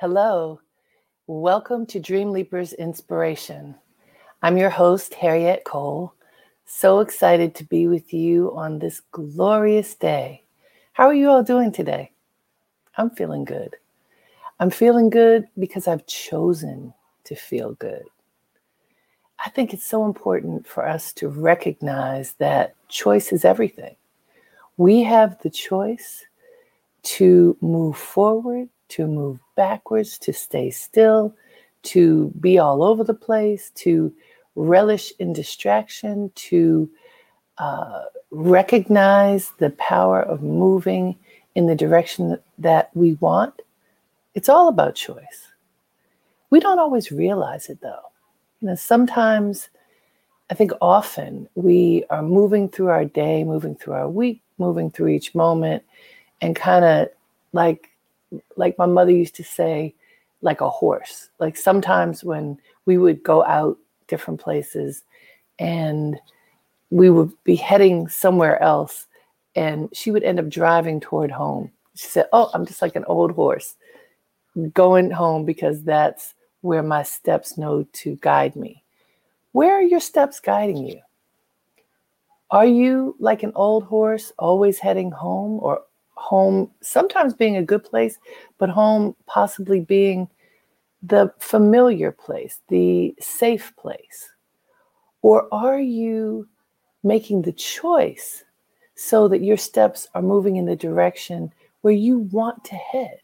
Hello, welcome to Dream Leapers Inspiration. I'm your host, Harriette Cole. So excited to be with you on this glorious day. How are you all doing today? I'm feeling good. I'm feeling good because I've chosen to feel good. I think it's so important for us to recognize that choice is everything. We have the choice to move forward to move backwards, to stay still, to be all over the place, to relish in distraction, to uh, recognize the power of moving in the direction that we want. It's all about choice. We don't always realize it though. You know, sometimes, I think often, we are moving through our day, moving through our week, moving through each moment, and kind of like like my mother used to say, like a horse. Like sometimes when we would go out different places and we would be heading somewhere else and she would end up driving toward home. She said, Oh, I'm just like an old horse going home because that's where my steps know to guide me. Where are your steps guiding you? Are you like an old horse always heading home or home sometimes being a good place, but home possibly being the familiar place, the safe place? Or are you making the choice so that your steps are moving in the direction where you want to head?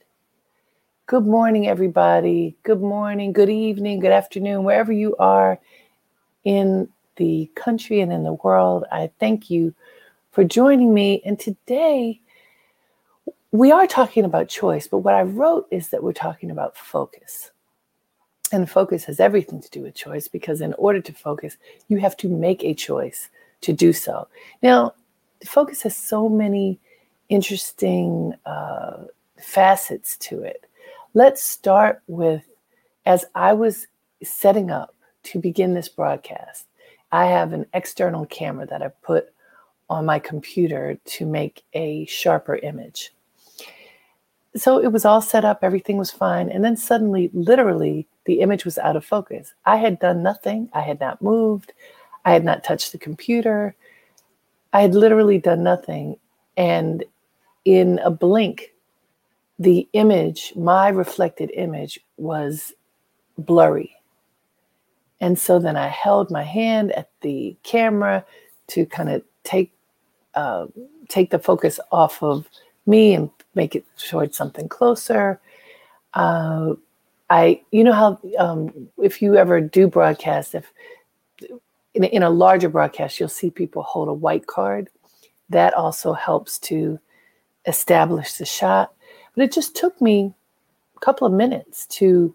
Good morning, everybody. Good morning, good evening, good afternoon, wherever you are in the country and in the world. I thank you for joining me. And today, we are talking about choice, but what I wrote is that we're talking about focus. And focus has everything to do with choice because in order to focus, you have to make a choice to do so. Now, focus has so many interesting uh, facets to it. Let's start with as I was setting up to begin this broadcast, I have an external camera that I put on my computer to make a sharper image so it was all set up, everything was fine. And then suddenly, literally, the image was out of focus. I had done nothing, I had not moved, I had not touched the computer, I had literally done nothing. And in a blink, the image, my reflected image, was blurry. And so then I held my hand at the camera to kind of take uh, take the focus off of me and make it towards something closer. Uh, I, you know how um, if you ever do broadcast, if in in a larger broadcast, you'll see people hold a white card. That also helps to establish the shot. But it just took me a couple of minutes to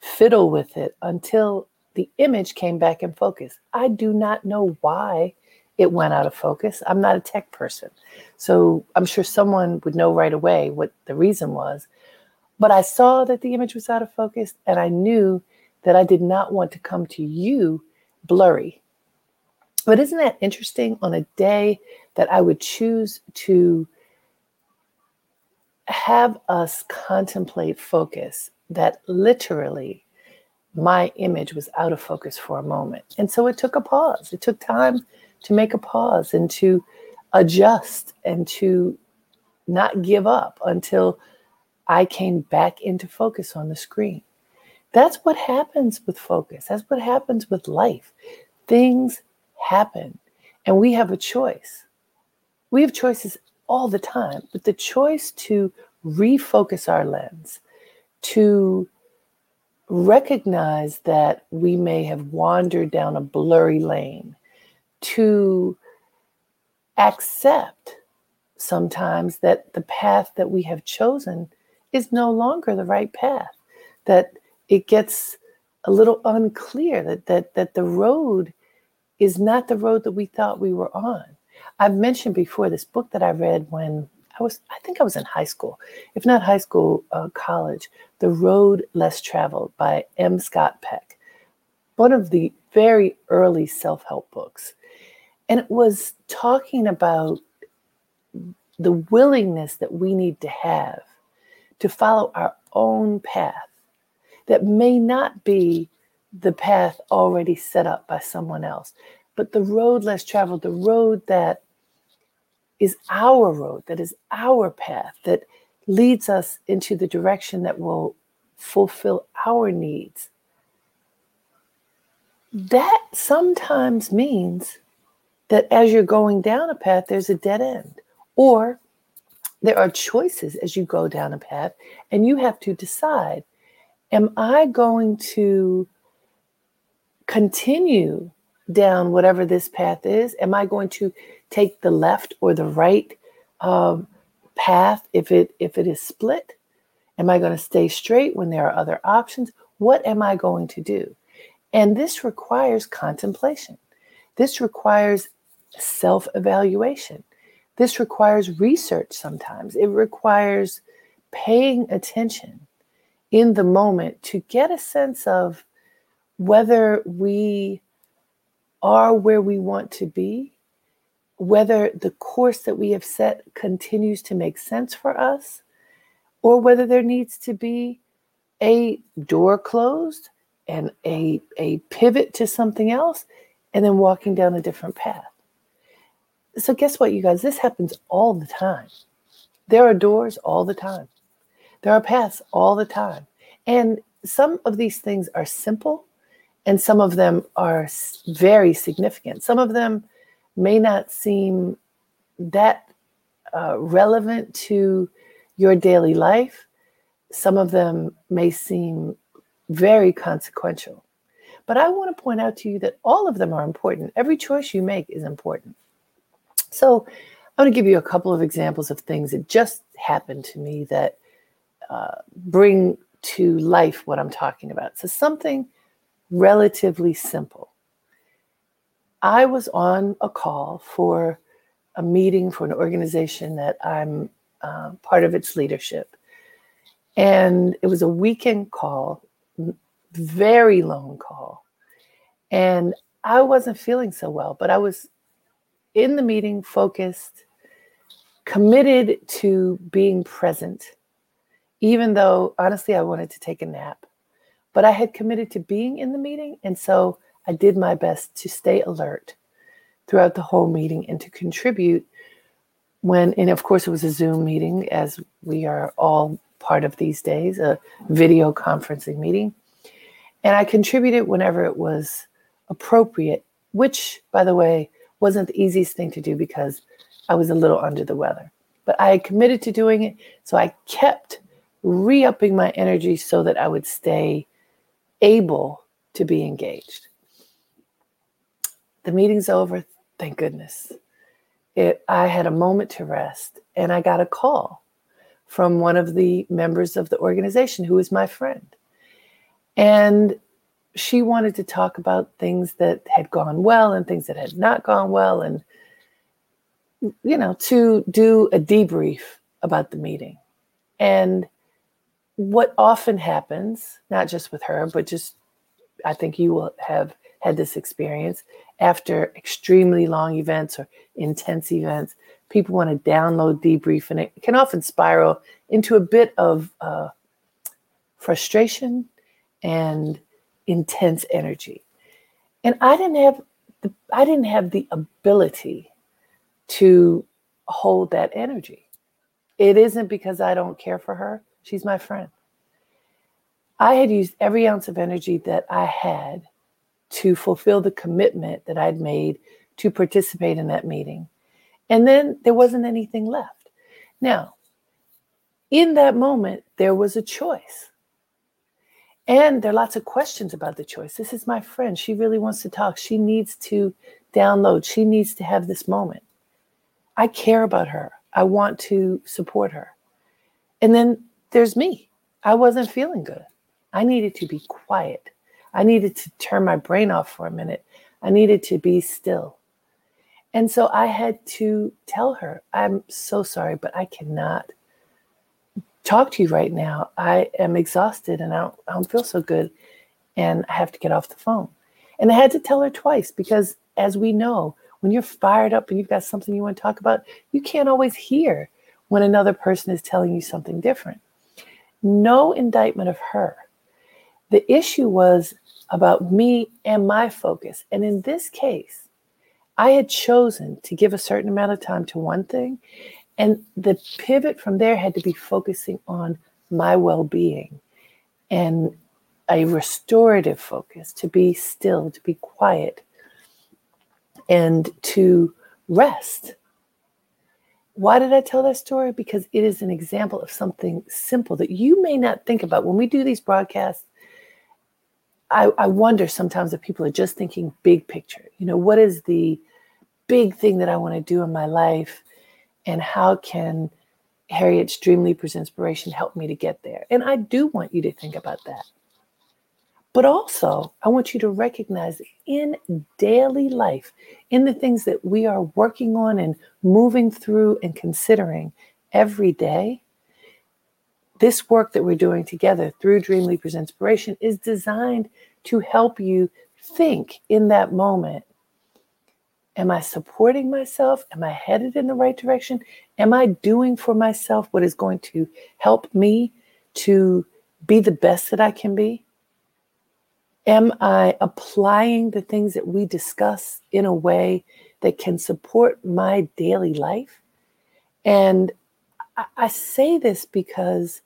fiddle with it until the image came back in focus. I do not know why it went out of focus. I'm not a tech person. So I'm sure someone would know right away what the reason was. But I saw that the image was out of focus and I knew that I did not want to come to you blurry. But isn't that interesting on a day that I would choose to have us contemplate focus, that literally my image was out of focus for a moment. And so it took a pause. It took time to make a pause and to adjust and to not give up until I came back into focus on the screen. That's what happens with focus. That's what happens with life. Things happen, and we have a choice. We have choices all the time, but the choice to refocus our lens, to recognize that we may have wandered down a blurry lane, to accept sometimes that the path that we have chosen is no longer the right path that it gets a little unclear that that that the road is not the road that we thought we were on. I've mentioned before this book that i read when i was i think i was in high school if not high school uh, college the road less traveled by m. Scott peck. One of the very early self-help books and it was talking about the willingness that we need to have to follow our own path, that may not be the path already set up by someone else, but the road less traveled, the road that is our road, that is our path, that leads us into the direction that will fulfill our needs. That sometimes means that as you're going down a path, there's a dead end. Or there are choices as you go down a path, and you have to decide Am I going to continue down whatever this path is? Am I going to take the left or the right um, path if it if it is split? Am I going to stay straight when there are other options? What am I going to do? And this requires contemplation. This requires self evaluation. This requires research sometimes. It requires paying attention in the moment to get a sense of whether we are where we want to be, whether the course that we have set continues to make sense for us, or whether there needs to be a door closed and a, a pivot to something else, and then walking down a different path. So, guess what, you guys? This happens all the time. There are doors all the time. There are paths all the time. And some of these things are simple and some of them are very significant. Some of them may not seem that uh, relevant to your daily life. Some of them may seem very consequential. But I want to point out to you that all of them are important. Every choice you make is important. So I'm going to give you a couple of examples of things that just happened to me that uh, bring to life what I'm talking about. So, something relatively simple. I was on a call for a meeting for an organization that I'm uh, part of its leadership. And it was a weekend call, very long call. And I wasn't feeling so well, but I was in the meeting, focused, committed to being present even though honestly I wanted to take a nap. But I had committed to being in the meeting. And so I did my best to stay alert throughout the whole meeting and to contribute when, and of course, it was a Zoom meeting, as we are all part of these days, a video conferencing meeting. And I contributed whenever it was appropriate, which, by the way, wasn't the easiest thing to do because I was a little under the weather. But I had committed to doing it. So I kept re upping my energy so that I would stay able to be engaged. The meeting's over, thank goodness. It, I had a moment to rest and I got a call from one of the members of the organization who is my friend. And she wanted to talk about things that had gone well and things that had not gone well and you know to do a debrief about the meeting and what often happens, not just with her, but just I think you will have had this experience after extremely long events or intense events. People want to download debrief, and it can often spiral into a bit of uh, frustration and intense energy. And I didn't have the, I didn't have the ability to hold that energy. It isn't because I don't care for her. She's my friend. I had used every ounce of energy that I had to fulfill the commitment that I'd made to participate in that meeting. And then there wasn't anything left. Now, in that moment, there was a choice. And there are lots of questions about the choice. This is my friend. She really wants to talk. She needs to download. She needs to have this moment. I care about her. I want to support her. And then there's me. I wasn't feeling good. I needed to be quiet. I needed to turn my brain off for a minute. I needed to be still. And so I had to tell her, I'm so sorry, but I cannot talk to you right now. I am exhausted and I don't, I don't feel so good. And I have to get off the phone. And I had to tell her twice because, as we know, when you're fired up and you've got something you want to talk about, you can't always hear when another person is telling you something different no indictment of her. The issue was about me and my focus. And in this case, I had chosen to give a certain amount of time to one thing, and the pivot from there had to be focusing on my well being and a restorative focus to be still, to be quiet, and to rest. Why did I tell that story? Because it is an example of something simple that you may not think about. When we do these broadcasts, I, I wonder sometimes if people are just thinking big picture. You know, what is the big thing that I want to do in my life? And how can Harriette's Dream Leapers inspiration help me to get there? And I do want you to think about that. But also, I want you to recognize in daily life, in the things that we are working on and moving through and considering every day, this work that we're doing together through Dream Leapers Inspiration is designed to help you think in that moment Am I supporting myself? Am I headed in the right direction? Am I doing for myself what is going to help me to be the best that I can be? Am I applying the things that we discuss in a way that can support my daily life? And I, say this because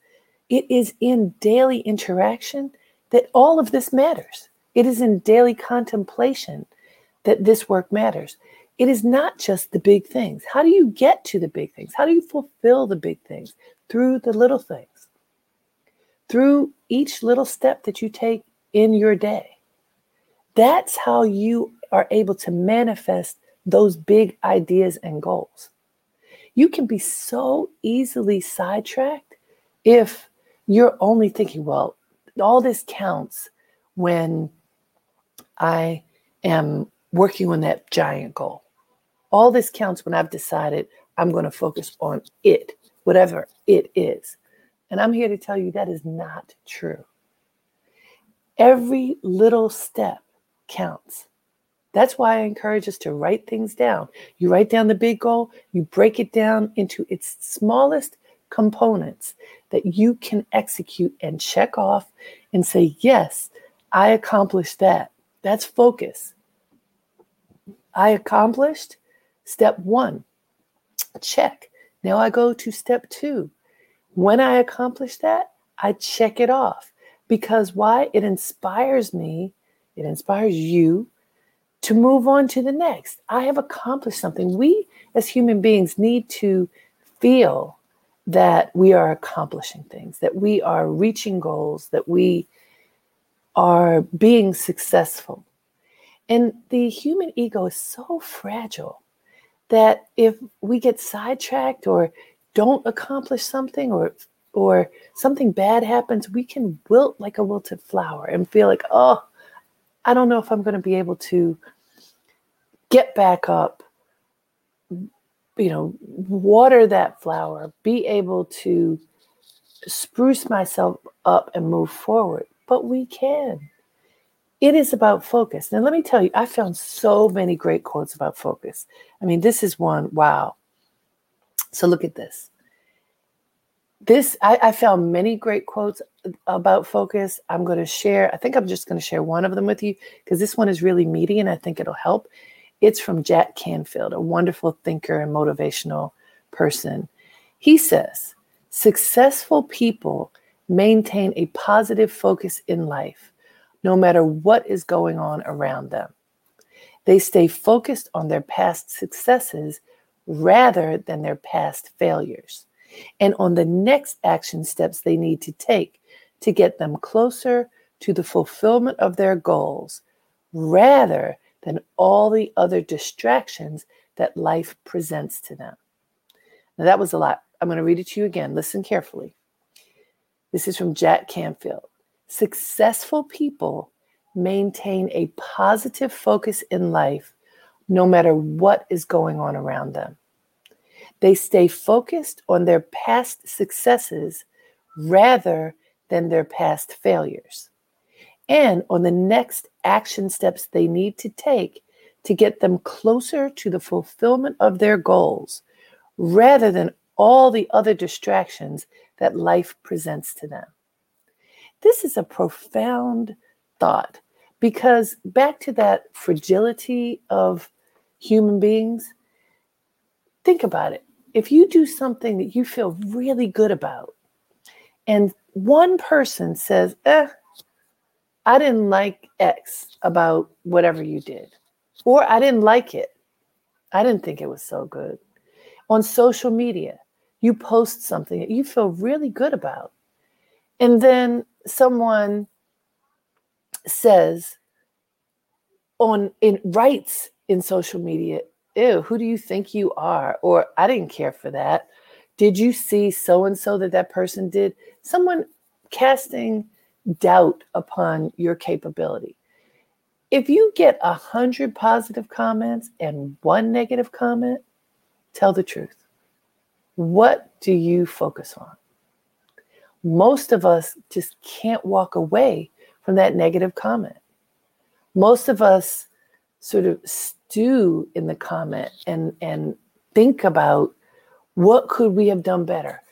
it is in daily interaction that all of this matters. It is in daily contemplation that this work matters. It is not just the big things. How do you get to the big things? How do you fulfill the big things? Through the little things, through each little step that you take in your day. That's how you are able to manifest those big ideas and goals. You can be so easily sidetracked if you're only thinking, well, all this counts when I am working on that giant goal. All this counts when I've decided I'm going to focus on it, whatever it is. And I'm here to tell you that is not true. Every little step counts. That's why I encourage us to write things down. You write down the big goal, you break it down into its smallest components that you can execute and check off and say, Yes, I accomplished that. That's focus. I accomplished step one. Check. Now I go to step two. When I accomplish that, I check it off. Because why? It inspires me, it inspires you to move on to the next. I have accomplished something. We as human beings need to feel that we are accomplishing things, that we are reaching goals, that we are being successful. And the human ego is so fragile that if we get sidetracked or don't accomplish something or or something bad happens, we can wilt like a wilted flower and feel like, oh, I don't know if I'm going to be able to get back up, you know, water that flower, be able to spruce myself up and move forward. But we can. It is about focus. Now, let me tell you, I found so many great quotes about focus. I mean, this is one, wow. So look at this. This, I, I found many great quotes about focus. I'm going to share, I think I'm just going to share one of them with you because this one is really meaty and I think it'll help. It's from Jack Canfield, a wonderful thinker and motivational person. He says, Successful people maintain a positive focus in life no matter what is going on around them. They stay focused on their past successes rather than their past failures and on the next action steps they need to take to get them closer to the fulfillment of their goals rather than all the other distractions that life presents to them. Now, that was a lot. I'm going to read it to you again. Listen carefully. This is from Jack Canfield. Successful people maintain a positive focus in life no matter what is going on around them. They stay focused on their past successes rather than their past failures and on the next action steps they need to take to get them closer to the fulfillment of their goals rather than all the other distractions that life presents to them. This is a profound thought because back to that fragility of human beings, think about it. If you do something that you feel really good about, and one person says, eh, I didn't like X about whatever you did, or I didn't like it. I didn't think it was so good. On social media, you post something that you feel really good about. And then someone says on in writes in social media, ew, who do you think you are? Or I didn't care for that. Did you see so and so that that person did? Someone casting doubt upon your capability. If you get a hundred positive comments and one negative comment, tell the truth. What do you focus on? Most of us just can't walk away from that negative comment. Most of us sort of stew in the comment and, and think about what could we have done better?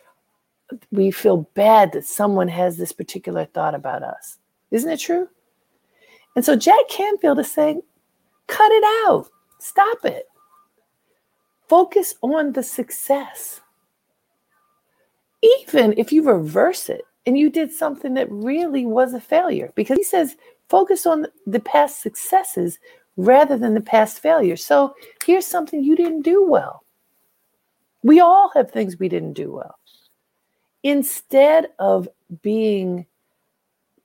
We feel bad that someone has this particular thought about us. Isn't it true? And so Jack Canfield is saying, cut it out. Stop it. Focus on the success. Even if you reverse it and you did something that really was a failure, because he says, focus on the past successes rather than the past failures. So here's something you didn't do well. We all have things we didn't do well. Instead of being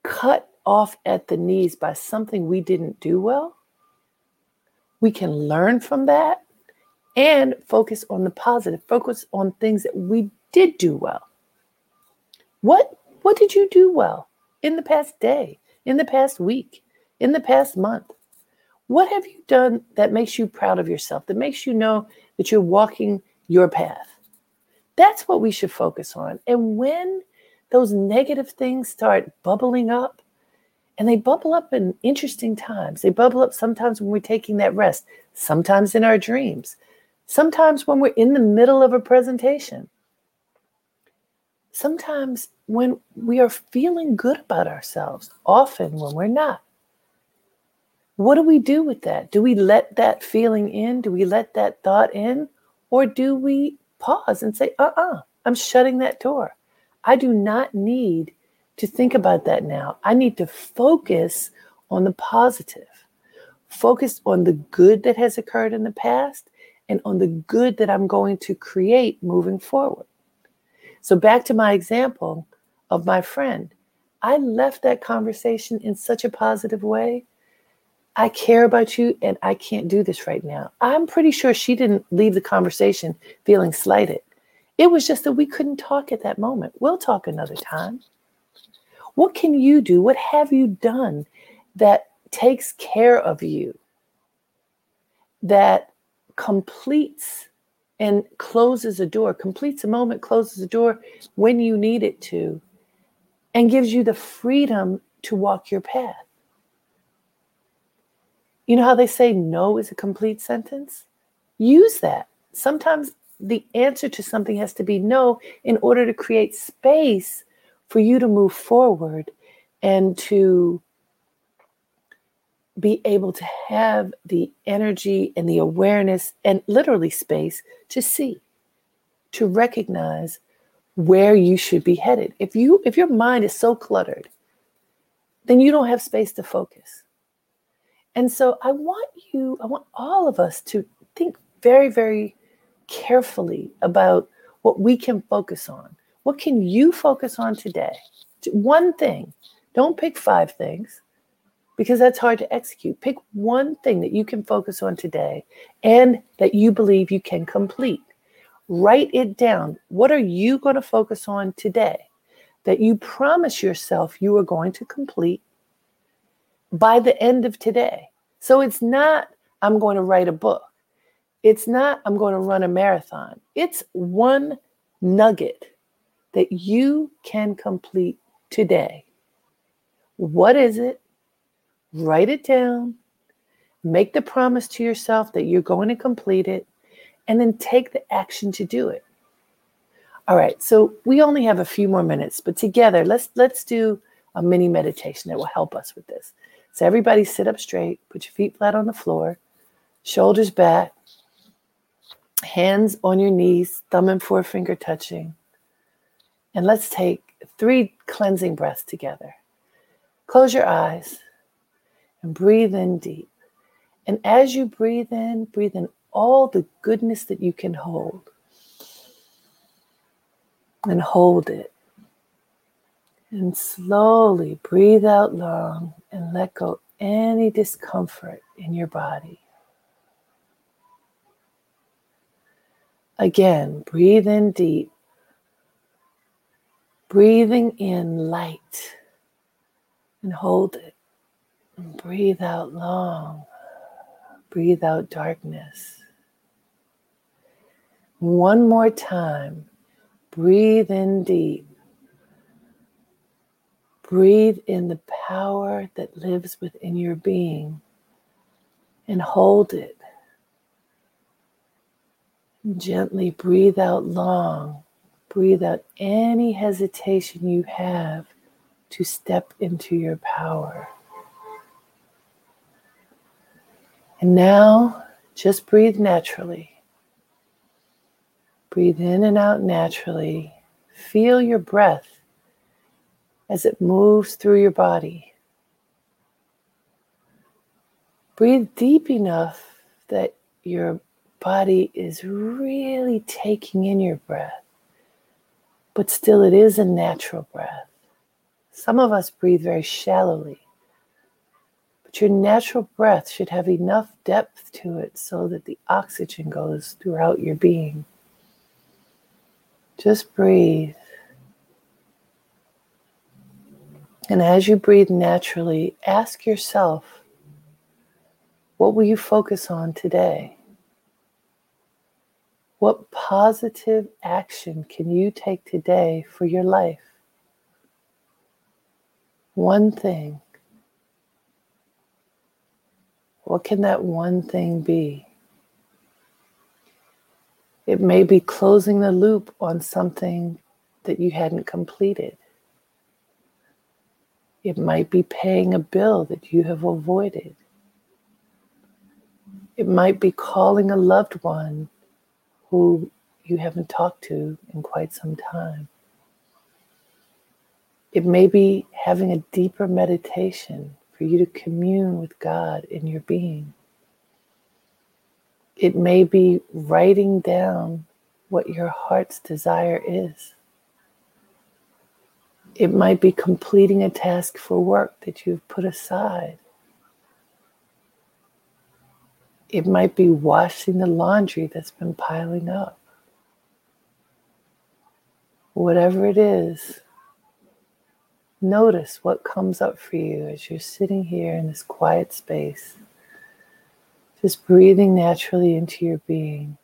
cut off at the knees by something we didn't do well, we can learn from that and focus on the positive, focus on things that we did do well. What what did you do well in the past day, in the past week, in the past month? What have you done that makes you proud of yourself, that makes you know that you're walking your path? That's what we should focus on. And when those negative things start bubbling up, and they bubble up in interesting times. They bubble up sometimes when we're taking that rest, sometimes in our dreams, sometimes when we're in the middle of a presentation, sometimes when we are feeling good about ourselves, often when we're not. What do we do with that? Do we let that feeling in? Do we let that thought in? Or do we pause and say, uh uh-uh, uh, i am shutting that door. I do not need to think about that now. I need to focus on the positive, focus on the good that has occurred in the past and on the good that I'm going to create moving forward. So, back to my example of my friend, I left that conversation in such a positive way. I care about you and I can't do this right now. I'm pretty sure she didn't leave the conversation feeling slighted. It was just that we couldn't talk at that moment. We'll talk another time. What can you do? What have you done that takes care of you, that completes and closes a door, completes a moment, closes a door when you need it to, and gives you the freedom to walk your path? You know how they say no is a complete sentence? Use that. Sometimes the answer to something has to be no in order to create space for you to move forward and to be able to have the energy and the awareness and literally space to see to recognize where you should be headed if you if your mind is so cluttered then you don't have space to focus and so i want you i want all of us to think very very carefully about what we can focus on what can you focus on today? One thing. Don't pick five things because that's hard to execute. Pick one thing that you can focus on today and that you believe you can complete. Write it down. What are you going to focus on today that you promise yourself you are going to complete by the end of today? So it's not, I'm going to write a book. It's not, I'm going to run a marathon. It's one nugget that you can complete today. What is it? Write it down. Make the promise to yourself that you're going to complete it and then take the action to do it. All right, so we only have a few more minutes, but together let's let's do a mini meditation that will help us with this. So, everybody sit up straight, put your feet flat on the floor, shoulders back, hands on your knees, thumb and forefinger touching. And let's take three cleansing breaths together. Close your eyes and breathe in deep. And as you breathe in, breathe in all the goodness that you can hold. And hold it. And slowly breathe out long and let go any discomfort in your body. Again, breathe in deep. Breathing in light and hold it. Breathe out long. Breathe out darkness. One more time. Breathe in deep. Breathe in the power that lives within your being and hold it. Gently breathe out long. Breathe out any hesitation you have to step into your power. And now just breathe naturally. Breathe in and out naturally. Feel your breath as it moves through your body. Breathe deep enough that your body is really taking in your breath, but still it is a natural breath. Some of us breathe very shallowly, but your natural breath should have enough depth to it so that the oxygen goes throughout your being. Just breathe. And as you breathe naturally, ask yourself, what will you focus on today? What positive action can you take today for your life? One thing. What can that one thing be? It may be closing the loop on something that you hadn't completed. It might be paying a bill that you have avoided. It might be calling a loved one who you haven't talked to in quite some time. It may be having a deeper meditation for you to commune with God in your being. It may be writing down what your heart's desire is. It might be completing a task for work that you've put aside. It might be washing the laundry that's been piling up. Whatever it is, notice what comes up for you as you're sitting here in this quiet space, just breathing naturally into your being.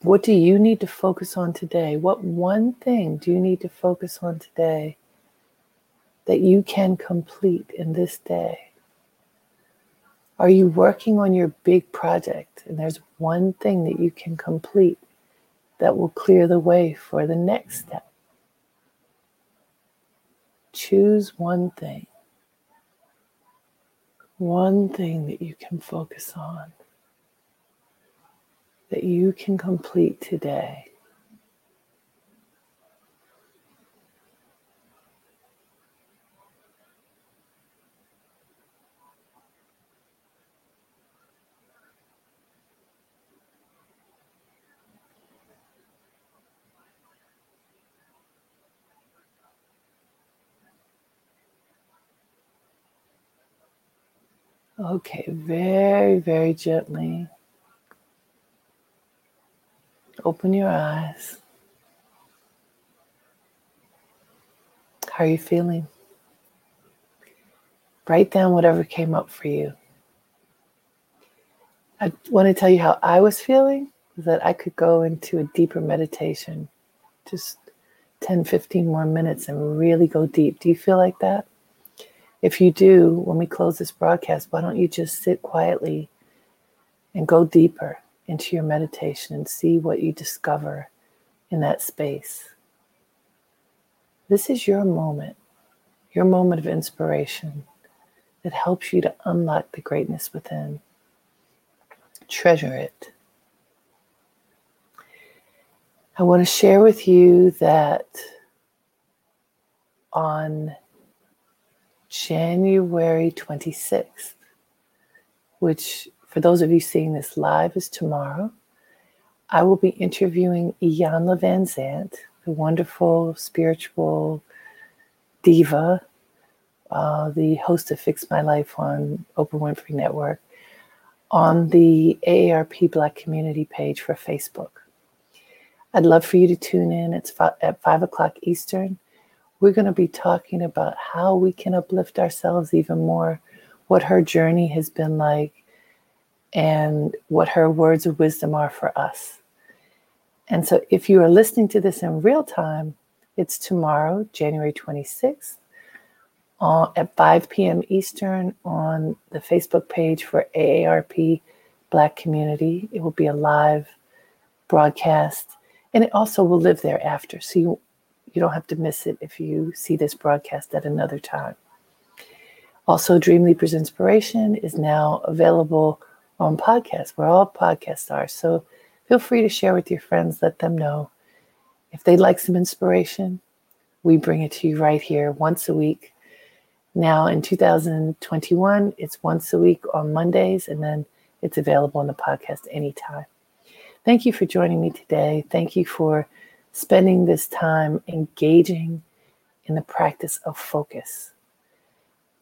What do you need to focus on today? What one thing do you need to focus on today that you can complete in this day? Are you working on your big project and there's one thing that you can complete that will clear the way for the next step? Choose one thing. One thing that you can focus on, that you can complete today. Okay, very, very gently. Open your eyes. How are you feeling? Write down whatever came up for you. I want to tell you how I was feeling that I could go into a deeper meditation, just 10, 15 more minutes and really go deep. Do you feel like that? If you do, when we close this broadcast, why don't you just sit quietly and go deeper into your meditation and see what you discover in that space? This is your moment, your moment of inspiration that helps you to unlock the greatness within. Treasure it. I want to share with you that on January 26th, which for those of you seeing this live is tomorrow, I will be interviewing Iyanla Vanzant, the wonderful spiritual diva, uh, the host of Fix My Life on Oprah Winfrey Network, on the AARP Black Community page for Facebook. I'd love for you to tune in. It's at 5 o'clock Eastern we're going to be talking about how we can uplift ourselves even more, what her journey has been like, and what her words of wisdom are for us. And so, if you are listening to this in real time, it's tomorrow, January 26th, uh, at 5 p.m. Eastern on the Facebook page for AARP Black Community. It will be a live broadcast, and it also will live there after. So, you you don't have to miss it if you see this broadcast at another time. Also, Dream Leapers Inspiration is now available on podcasts, where all podcasts are. So feel free to share with your friends, let them know. If they'd like some inspiration, we bring it to you right here once a week. Now in 2021, it's once a week on Mondays, and then it's available on the podcast anytime. Thank you for joining me today. Thank you for spending this time engaging in the practice of focus.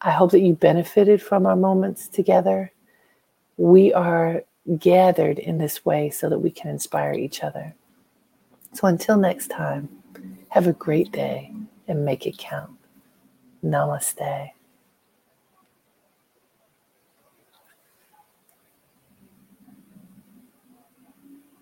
I hope that you benefited from our moments together. We are gathered in this way so that we can inspire each other. So until next time, have a great day and make it count. Namaste.